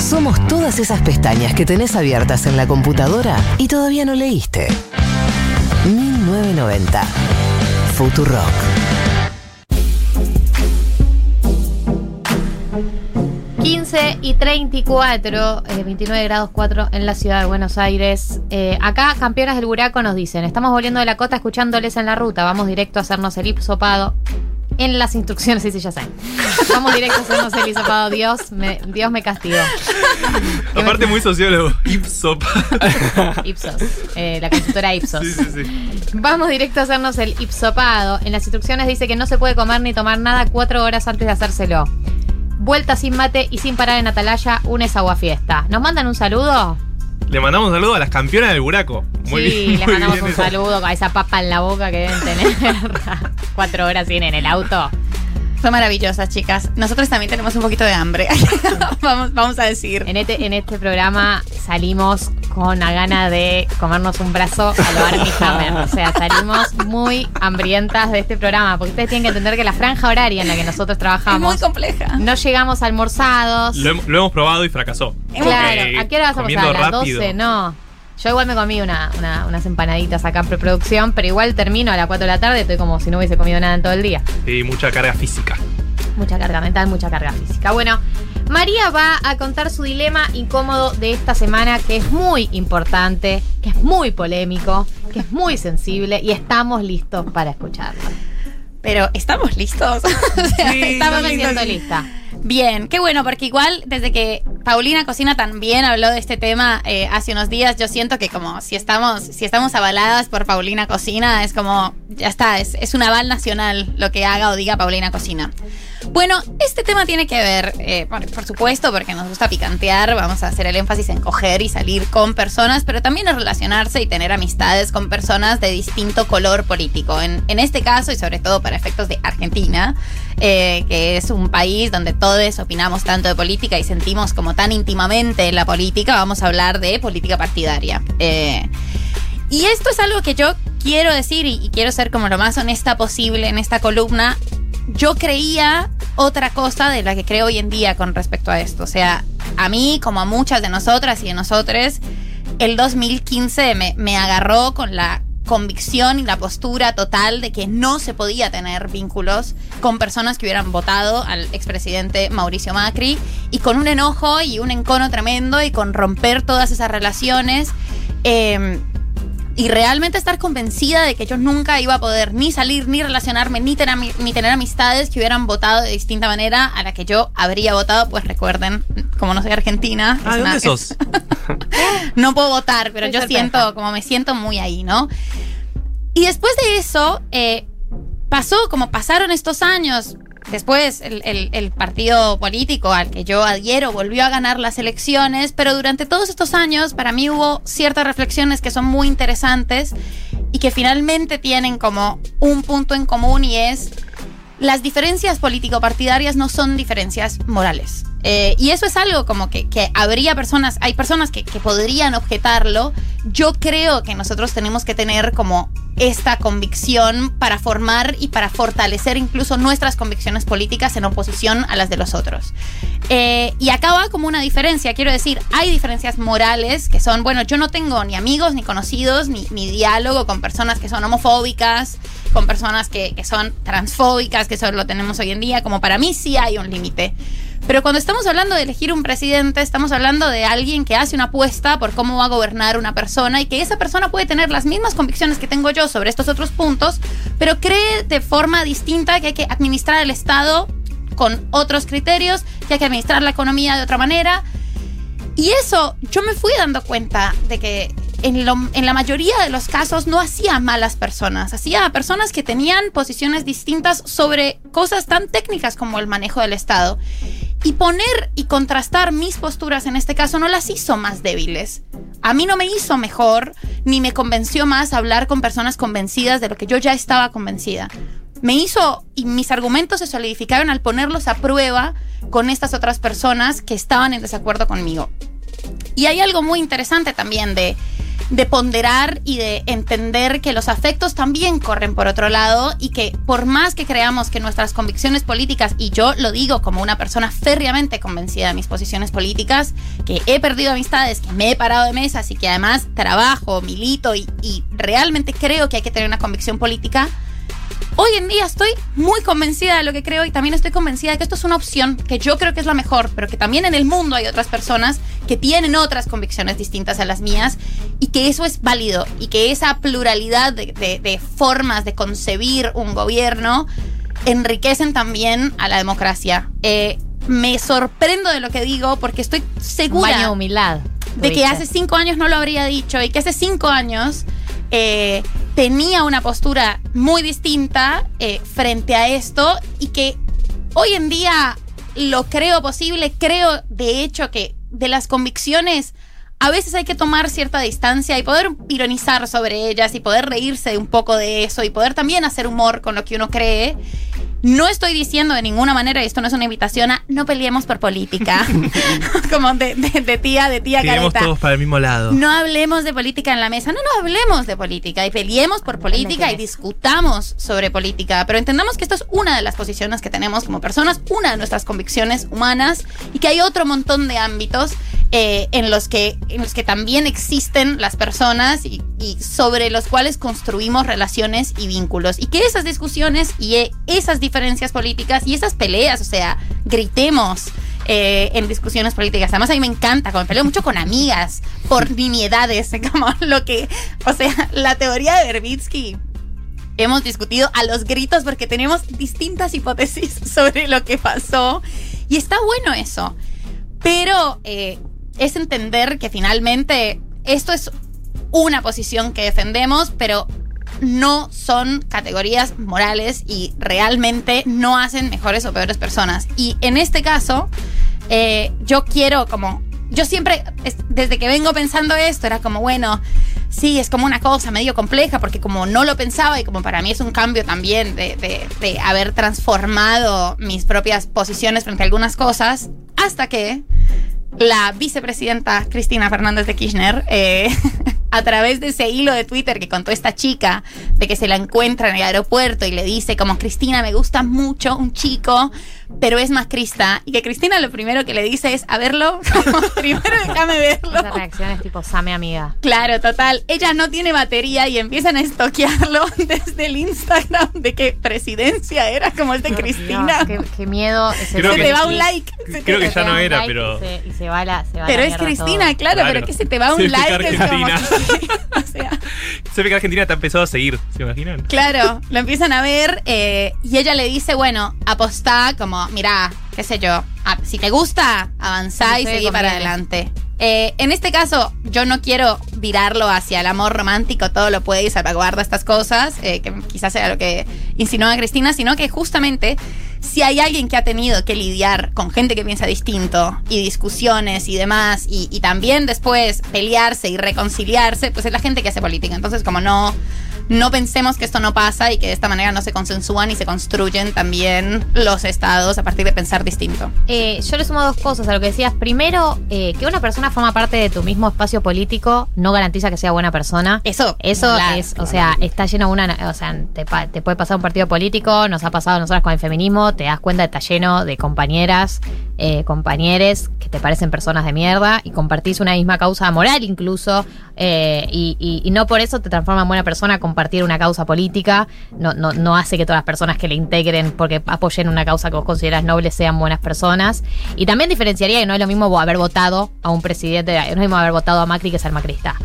Somos todas esas pestañas que tenés abiertas en la computadora y todavía no leíste. 1990. Futurock. 15 y 34, eh, 29 grados 4 en la ciudad de Buenos Aires. Eh, acá, campeonas del buraco nos dicen, estamos volviendo de la cota escuchándoles en la ruta, vamos directo a hacernos el hisopado. En las instrucciones, sí, sí, ya sé. Vamos directo a hacernos el hisopado. Dios me, Dios me castigó. Aparte, muy sociólogo. Ipsop. Ipsos, eh, la consultora Ipsos. Sí, sí, sí. Vamos directo a hacernos el ipsopado. En las instrucciones dice que no se puede comer ni tomar nada cuatro horas antes de hacérselo. Vuelta sin mate y sin parar en Atalaya, un es agua fiesta. ¿Nos mandan un saludo? Le mandamos un saludo a las campeonas del buraco. Muy sí, bien. les muy mandamos bien un saludo con esa papa en la boca que deben tener. cuatro horas sin en el auto. Son maravillosas, chicas. Nosotros también tenemos un poquito de hambre. vamos, vamos a decir. En este, en este programa salimos con la gana de comernos un brazo a lo Armie Hammer. O sea, salimos muy hambrientas de este programa. Porque ustedes tienen que entender que la franja horaria en la que nosotros Es trabajamos muy compleja. no llegamos almorzados. Lo, hem- lo hemos probado y fracasó. Claro, Porque ¿a qué hora vas a comiendo pasar? ¿A las rápido. 12? No. Yo igual me comí una, una- unas empanaditas acá en preproducción, pero igual termino a las 4 de la tarde, estoy como si no hubiese comido nada en todo el día. Sí, mucha carga física. Mucha carga mental, mucha carga física. Bueno, María va a contar su dilema incómodo de esta semana, que es muy importante, que es muy polémico, que es muy sensible y estamos listos para escucharlo. Pero, ¿estamos listos? O sea, Sí. Estamos ¿estamos me listos? siento lista. Bien, qué bueno, porque igual desde que Paulina Cocina también habló de este tema eh, hace unos días, yo siento que como si estamos, si estamos avaladas por Paulina Cocina, es como, ya está, es, es un aval nacional lo que haga o diga Paulina Cocina. Bueno, este tema tiene que ver, eh, por, supuesto, porque nos gusta picantear, vamos a hacer el énfasis en coger y salir con personas, pero también en relacionarse y tener amistades con personas de distinto color político. En, este caso, y sobre todo para efectos de Argentina, eh, que es un país donde todos opinamos tanto de política y sentimos como tan íntimamente la política, vamos a hablar de política partidaria. Eh, y esto es algo que yo quiero decir y quiero ser como lo más honesta posible en esta columna. Yo creía otra cosa de la que creo hoy en día con respecto a esto. O sea, a mí, como a muchas de nosotras y de nosotros, el 2015 me, me agarró con la convicción y la postura total de que no se podía tener vínculos con personas que hubieran votado al expresidente Mauricio Macri y con un enojo y un encono tremendo y con romper todas esas relaciones. eh, y realmente estar convencida de que yo nunca iba a poder ni salir, ni relacionarme, ni tener, ni tener amistades que hubieran votado de distinta manera a la que yo habría votado. Pues recuerden, como no soy argentina, Ah, no puedo votar, pero Soy yo siento, como me siento muy ahí, ¿no? Y después de eso, eh, pasó como pasaron estos años. Después el, el- partido político al que yo adhiero volvió a ganar las elecciones, pero durante todos estos años para mí hubo ciertas reflexiones que son muy interesantes y que finalmente tienen como un punto en común y es las diferencias político-partidarias no son diferencias morales. Eh, y eso es algo como que, que habría personas, hay personas que, que podrían objetarlo. Yo creo que nosotros tenemos que tener como esta convicción para formar y para fortalecer incluso nuestras convicciones políticas en oposición a las de los otros. Eh, y acá va como una diferencia, quiero decir, hay diferencias morales que son, bueno, yo no tengo ni amigos, ni conocidos, ni, ni diálogo con personas que son homofóbicas, con personas que, que son transfóbicas, que eso lo tenemos hoy en día, como para mí sí hay un límite. Pero cuando estamos hablando de elegir un presidente, estamos hablando de alguien que hace una apuesta por cómo va a gobernar una persona y que esa persona puede tener las mismas convicciones que tengo yo sobre estos otros puntos, pero cree de forma distinta que hay que administrar el Estado con otros criterios, que hay que administrar la economía de otra manera. Y eso yo me fui dando cuenta de que en, la mayoría de los casos no hacía malas personas, hacía a personas que tenían posiciones distintas sobre cosas tan técnicas como el manejo del Estado. Y poner y contrastar mis posturas en este caso no las hizo más débiles. A mí no me hizo mejor ni me convenció más hablar con personas convencidas de lo que yo ya estaba convencida. Me hizo y mis argumentos se solidificaron al ponerlos a prueba con estas otras personas que estaban en desacuerdo conmigo. Y hay algo muy interesante también de de ponderar y de entender que los afectos también corren por otro lado y que por más que creamos que nuestras convicciones políticas, y yo lo digo como una persona férreamente convencida de mis posiciones políticas, que he perdido amistades, que me he parado de mesas y que además trabajo, milito y, y realmente creo que hay que tener una convicción política, Hoy en día estoy muy convencida de lo que creo y también estoy convencida de que esto es una opción que yo creo que es la mejor, pero que también en el mundo hay otras personas que tienen otras convicciones distintas a las mías y que eso es válido y que esa pluralidad de, de- de formas de concebir un gobierno enriquecen también a la democracia. Eh, me sorprendo de lo que digo porque estoy segura baño de humildad. de que hace cinco años no lo habría dicho y que hace cinco años eh, tenía una postura muy distinta eh, frente a esto y que hoy en día lo creo posible, creo de hecho que de las convicciones a veces hay que tomar cierta distancia y poder ironizar sobre ellas y poder reírse un poco de eso y poder también hacer humor con lo que uno cree. No estoy diciendo de ninguna manera, y esto no es una invitación a no peleemos por política. Como de, de- de tía, de tía Tiremos careta. todos para el mismo lado. No hablemos de política en la mesa, no, no hablemos de política y peleemos por política y discutamos sobre política, pero entendamos que esto es una de las posiciones que tenemos como personas, una de nuestras convicciones humanas y que hay otro montón de ámbitos eh, en, los que, en los que también existen las personas y, y sobre los cuales construimos relaciones y vínculos y que esas discusiones y eh, esas diferencias políticas y esas peleas, o sea, gritemos eh, en discusiones políticas. Además, a mí me encanta, como me peleo mucho con amigas por nimiedades, como lo que, o sea, la teoría de Verbitsky. Hemos discutido a los gritos porque tenemos distintas hipótesis sobre lo que pasó. Y está bueno eso. Pero eh, es entender que finalmente esto es una posición que defendemos, pero no son categorías morales y realmente no hacen mejores o peores personas. Y en este caso, eh, yo quiero como... Yo siempre, es- desde que vengo pensando esto, era como, bueno, sí, es como una cosa medio compleja, porque como no lo pensaba y como para mí es un cambio también de, de- de haber transformado mis propias posiciones frente a algunas cosas, hasta que la vicepresidenta Cristina Fernández de Kirchner, eh, a través de ese hilo de Twitter que contó esta chica, de que se la encuentra en el aeropuerto y le dice como Cristina, me gusta mucho un chico, pero es más Crista. Y que Cristina lo primero que le dice es, a verlo, como, primero déjame verlo. Esa reacción es tipo, Same amiga. Claro, total. Ella no tiene batería y empiezan a estoquearlo desde el Instagram de que presidencia era como es de Cristina. Dios, qué, qué miedo. ese Creo se que- te va un like. se Creo te- que ya no era, like pero- Y se, y se va la, se va Pero la es Cristina, claro, Claro. pero que se te va un like. Es como o sea, Se ve que Argentina te ha empezado a seguir, ¿se imaginan? claro, lo empiezan a ver eh, y ella le dice, bueno, apostá como, mirá, qué sé yo, si te gusta, avanzá y seguí para adelante. Eh, en este caso, yo no quiero virarlo hacia el amor romántico, todo lo puede y salvaguarda estas cosas, eh, que quizás sea lo que insinuaba Cristina, sino que justamente si hay alguien que ha tenido que lidiar con gente que piensa distinto y discusiones y demás, y, también después pelearse y reconciliarse, pues es la gente que hace política. Entonces, como no, no pensemos que esto no pasa y que de esta manera no se consensúan y se construyen también los estados a partir de pensar distinto. Eh, yo le sumo dos cosas a lo que decías. Primero, eh, que una persona forma parte de tu mismo espacio político no garantiza que sea buena persona. Eso, Eso claro, es, o sea, está lleno de una, o sea, te, puede pasar un partido político, nos ha pasado a nosotras con el feminismo, te das cuenta que está lleno de compañeras, eh, compañeres que te parecen personas de mierda y compartís una misma causa moral incluso, eh, y, y- no por eso te transforma en buena persona compartir una causa política, no, no, no hace que todas las personas que le integren porque apoyen una causa que vos consideras noble sean buenas personas. Y también diferenciaría que no es lo mismo haber votado a un presidente, no es lo mismo haber votado a Macri que ser macrista.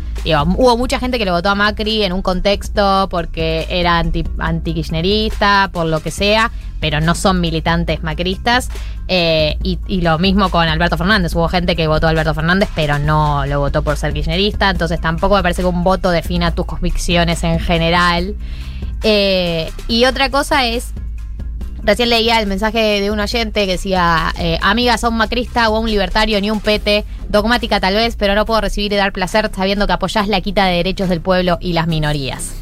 Hubo mucha gente que le votó a Macri en un contexto porque era anti, anti-kirchnerista, por lo que sea, pero no son militantes macristas. Eh, y, y lo mismo con Alberto Fernández. Hubo gente que votó a Alberto Fernández, pero no lo votó por ser kirchnerista. Entonces tampoco me parece que un voto defina tus convicciones en general. Eh, y otra cosa es Recién leía el mensaje de un oyente que decía, eh, amiga, son macrista o un libertario ni un pete, dogmática tal vez, pero no puedo recibir y dar placer sabiendo que apoyás la quita de derechos del pueblo y las minorías.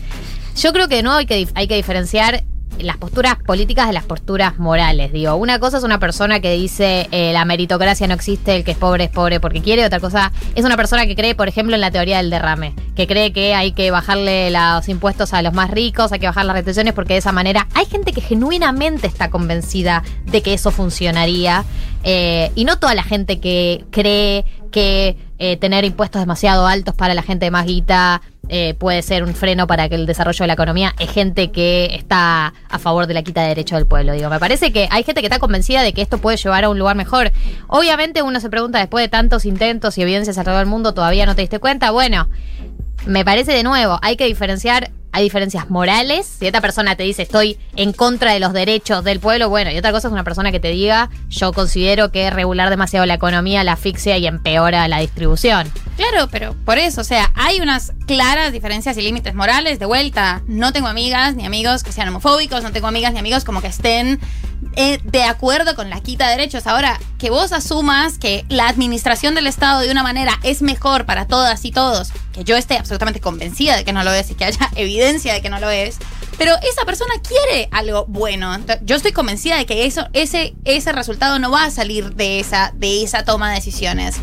Yo creo que de nuevo hay que, hay que diferenciar las posturas políticas de las posturas morales. Digo, una cosa es una persona que dice eh, la meritocracia no existe, el que es pobre es pobre porque quiere, otra cosa es una persona que cree, por ejemplo, en la teoría del derrame, que cree que hay que bajarle los impuestos a los más ricos, hay que bajar las retenciones porque de esa manera hay gente que genuinamente está convencida de que eso funcionaría eh, y no toda la gente que cree que eh, tener impuestos demasiado altos para la gente de más guita eh, puede ser un freno para que el desarrollo de la economía es gente que está a favor de la quita de derechos del pueblo. Digo, me parece que hay gente que está convencida de que esto puede llevar a un lugar mejor. Obviamente uno se pregunta después de tantos intentos y evidencias alrededor del mundo, todavía no te diste cuenta. Bueno, me parece de nuevo, hay que diferenciar hay diferencias morales. Si esta persona te dice estoy en contra de los derechos del pueblo, bueno, y otra cosa es una persona que te diga yo considero que regular demasiado la economía la asfixia y empeora la distribución. Claro, pero por eso, o sea, hay unas claras diferencias y límites morales. De vuelta, no tengo amigas ni amigos que sean homofóbicos, no tengo amigas ni amigos como que estén eh, de acuerdo con la quita de derechos. Ahora, que vos asumas que la administración del Estado de una manera es mejor para todas y todos, que yo esté absolutamente convencida de que no lo es y que haya evidencia de que no lo es, pero esa persona quiere algo bueno. Yo estoy convencida de que eso, ese, ese resultado no va a salir de esa, de esa toma de decisiones.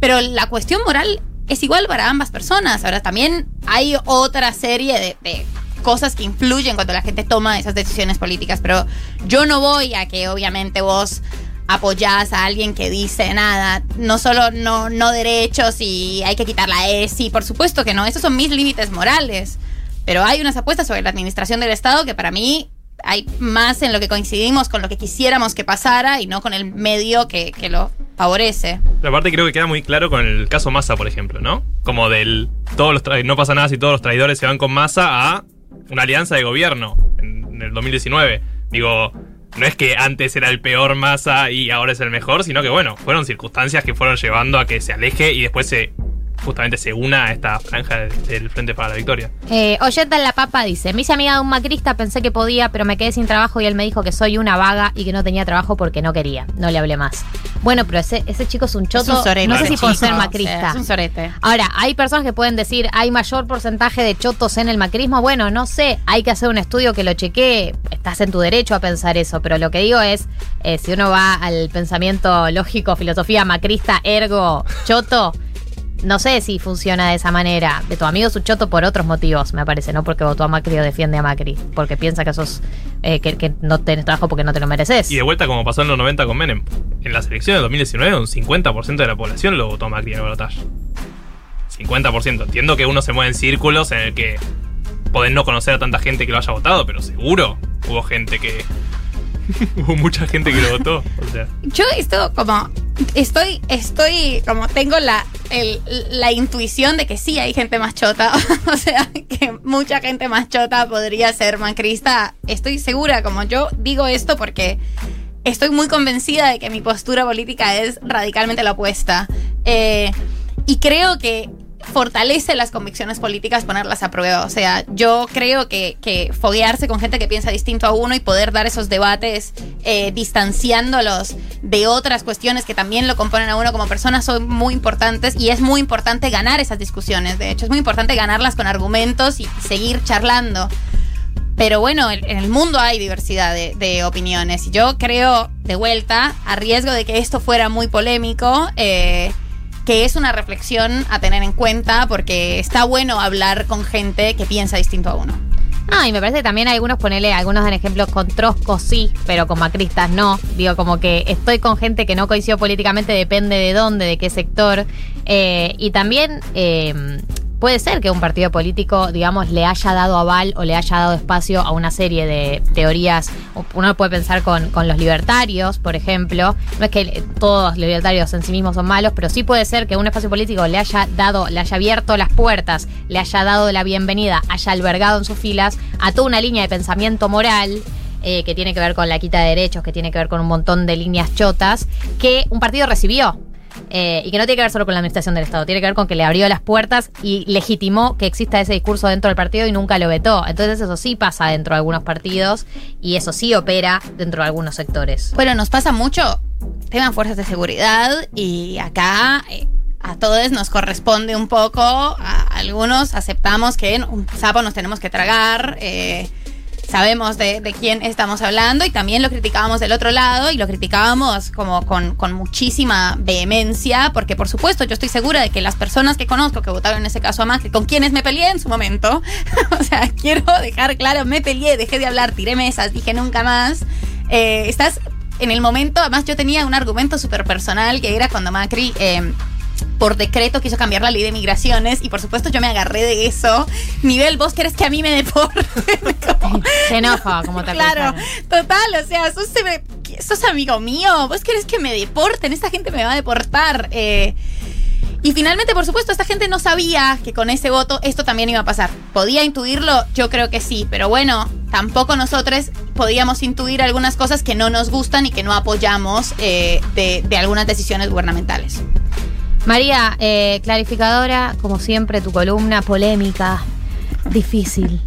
Pero la cuestión moral es igual para ambas personas. Ahora también hay otra serie de, de cosas que influyen cuando la gente toma esas decisiones políticas, pero yo no voy a que obviamente vos apoyás a alguien que dice nada, no solo no, no derechos y hay que quitar la ESI, por supuesto que no, esos son mis límites morales, pero hay unas apuestas sobre la administración del Estado que para mí hay más en lo que coincidimos con lo que quisiéramos que pasara y no con el medio que, que lo favorece. Pero aparte creo que queda muy claro con el caso Massa, por ejemplo, ¿no? Como del todos los no pasa nada si todos los traidores se van con Massa a una alianza de gobierno en el 2019. Digo, no es que antes era el peor Massa y ahora es el mejor, sino que bueno, fueron circunstancias que fueron llevando a que se aleje y después se justamente se una a esta franja del, Frente para la Victoria. Eh, Oyenta en la Papa dice, me hice amiga de un macrista, pensé que podía, pero me quedé sin trabajo y él me dijo que soy una vaga y que no tenía trabajo porque no quería. No le hablé más. Bueno, pero ese, ese chico es un choto. Es un sorete, no sé si por ser o sea, macrista. es un sorete. Ahora, hay personas que pueden decir, hay mayor porcentaje de chotos en el macrismo. Bueno, no sé, hay que hacer un estudio que lo chequee. Estás en tu derecho a pensar eso, pero lo que digo es, eh, si uno va al pensamiento lógico, filosofía macrista, ergo, choto, no sé si funciona de esa manera. De tu amigo es un choto por otros motivos, me parece, no porque votó a Macri o defiende a Macri, porque piensa que sos, eh, que, que no tenés trabajo porque no te lo mereces. Y de vuelta como pasó en los 90 con Menem. En las elecciones de 2019 un 50% de la población lo votó a Macri en el balotaje. 50%. Entiendo que uno se mueve en círculos en el que podés no conocer a tanta gente que lo haya votado, pero seguro hubo gente que... hubo mucha gente que lo votó. O sea, Yo esto como estoy estoy como tengo la la intuición de que sí hay gente más chota, o sea, que mucha gente más chota podría ser macrista. Estoy segura, como yo digo esto porque estoy muy convencida de que mi postura política es radicalmente la opuesta. Eh, y creo que fortalece las convicciones políticas ponerlas a prueba. O sea, yo creo que, que foguearse con gente que piensa distinto a uno y poder dar esos debates eh, distanciándolos de otras cuestiones que también lo componen a uno como persona son muy importantes y es muy importante ganar esas discusiones. De hecho, es muy importante ganarlas con argumentos y seguir charlando. Pero bueno, en el mundo hay diversidad de, de opiniones. Y yo creo, de vuelta, a riesgo de que esto fuera muy polémico, eh, que es una reflexión a tener en cuenta porque está bueno hablar con gente que piensa distinto a uno. Ah, y me parece que también algunos, ponele, algunos dan ejemplos con Trosco sí, pero con macristas no. Digo, como que estoy con gente que no coincido políticamente, depende de dónde, de qué sector. Eh, y también eh, puede ser que un partido político, digamos, le haya dado aval o le haya dado espacio a una serie de teorías. Uno puede pensar con, los libertarios, por ejemplo. No es que todos los libertarios en sí mismos son malos, pero sí puede ser que un espacio político le haya dado, le haya abierto las puertas, le haya dado la bienvenida, haya albergado en sus filas a toda una línea de pensamiento moral. eh, que tiene que ver con la quita de derechos, que tiene que ver con un montón de líneas chotas, que un partido recibió. Eh, y que no tiene que ver solo con la administración del Estado, tiene que ver con que le abrió las puertas y legitimó que exista ese discurso dentro del partido y nunca lo vetó. Entonces eso sí pasa dentro de algunos partidos y eso sí opera dentro de algunos sectores. Bueno, nos pasa mucho tema fuerzas de seguridad y acá eh, a todos nos corresponde un poco, algunos aceptamos que un sapo nos tenemos que tragar. eh, sabemos de, quién estamos hablando y también lo criticábamos del otro lado y lo criticábamos como con, muchísima vehemencia, porque por supuesto yo estoy segura de que las personas que conozco que votaron en ese caso a Macri, con quienes me peleé en su momento, o sea, quiero dejar claro, me peleé, dejé de hablar, tiré mesas, dije nunca más, eh, estás en el momento, además yo tenía un argumento súper personal que era cuando Macri... eh, por decreto quiso cambiar la ley de migraciones y por supuesto yo me agarré de eso. Nivel, vos querés que a mí me deporten. Se enoja como te Claro, acusaron. total, o sea, sos, sos amigo mío, vos querés que me deporten, esta gente me va a deportar. eh. y finalmente, por supuesto, esta gente no sabía que con ese voto esto también iba a pasar. ¿Podía intuirlo? Yo creo que sí, pero bueno, tampoco nosotros podíamos intuir algunas cosas que no nos gustan y que no apoyamos eh, de, de algunas decisiones gubernamentales. María, eh, clarificadora, como siempre, tu columna polémica, difícil.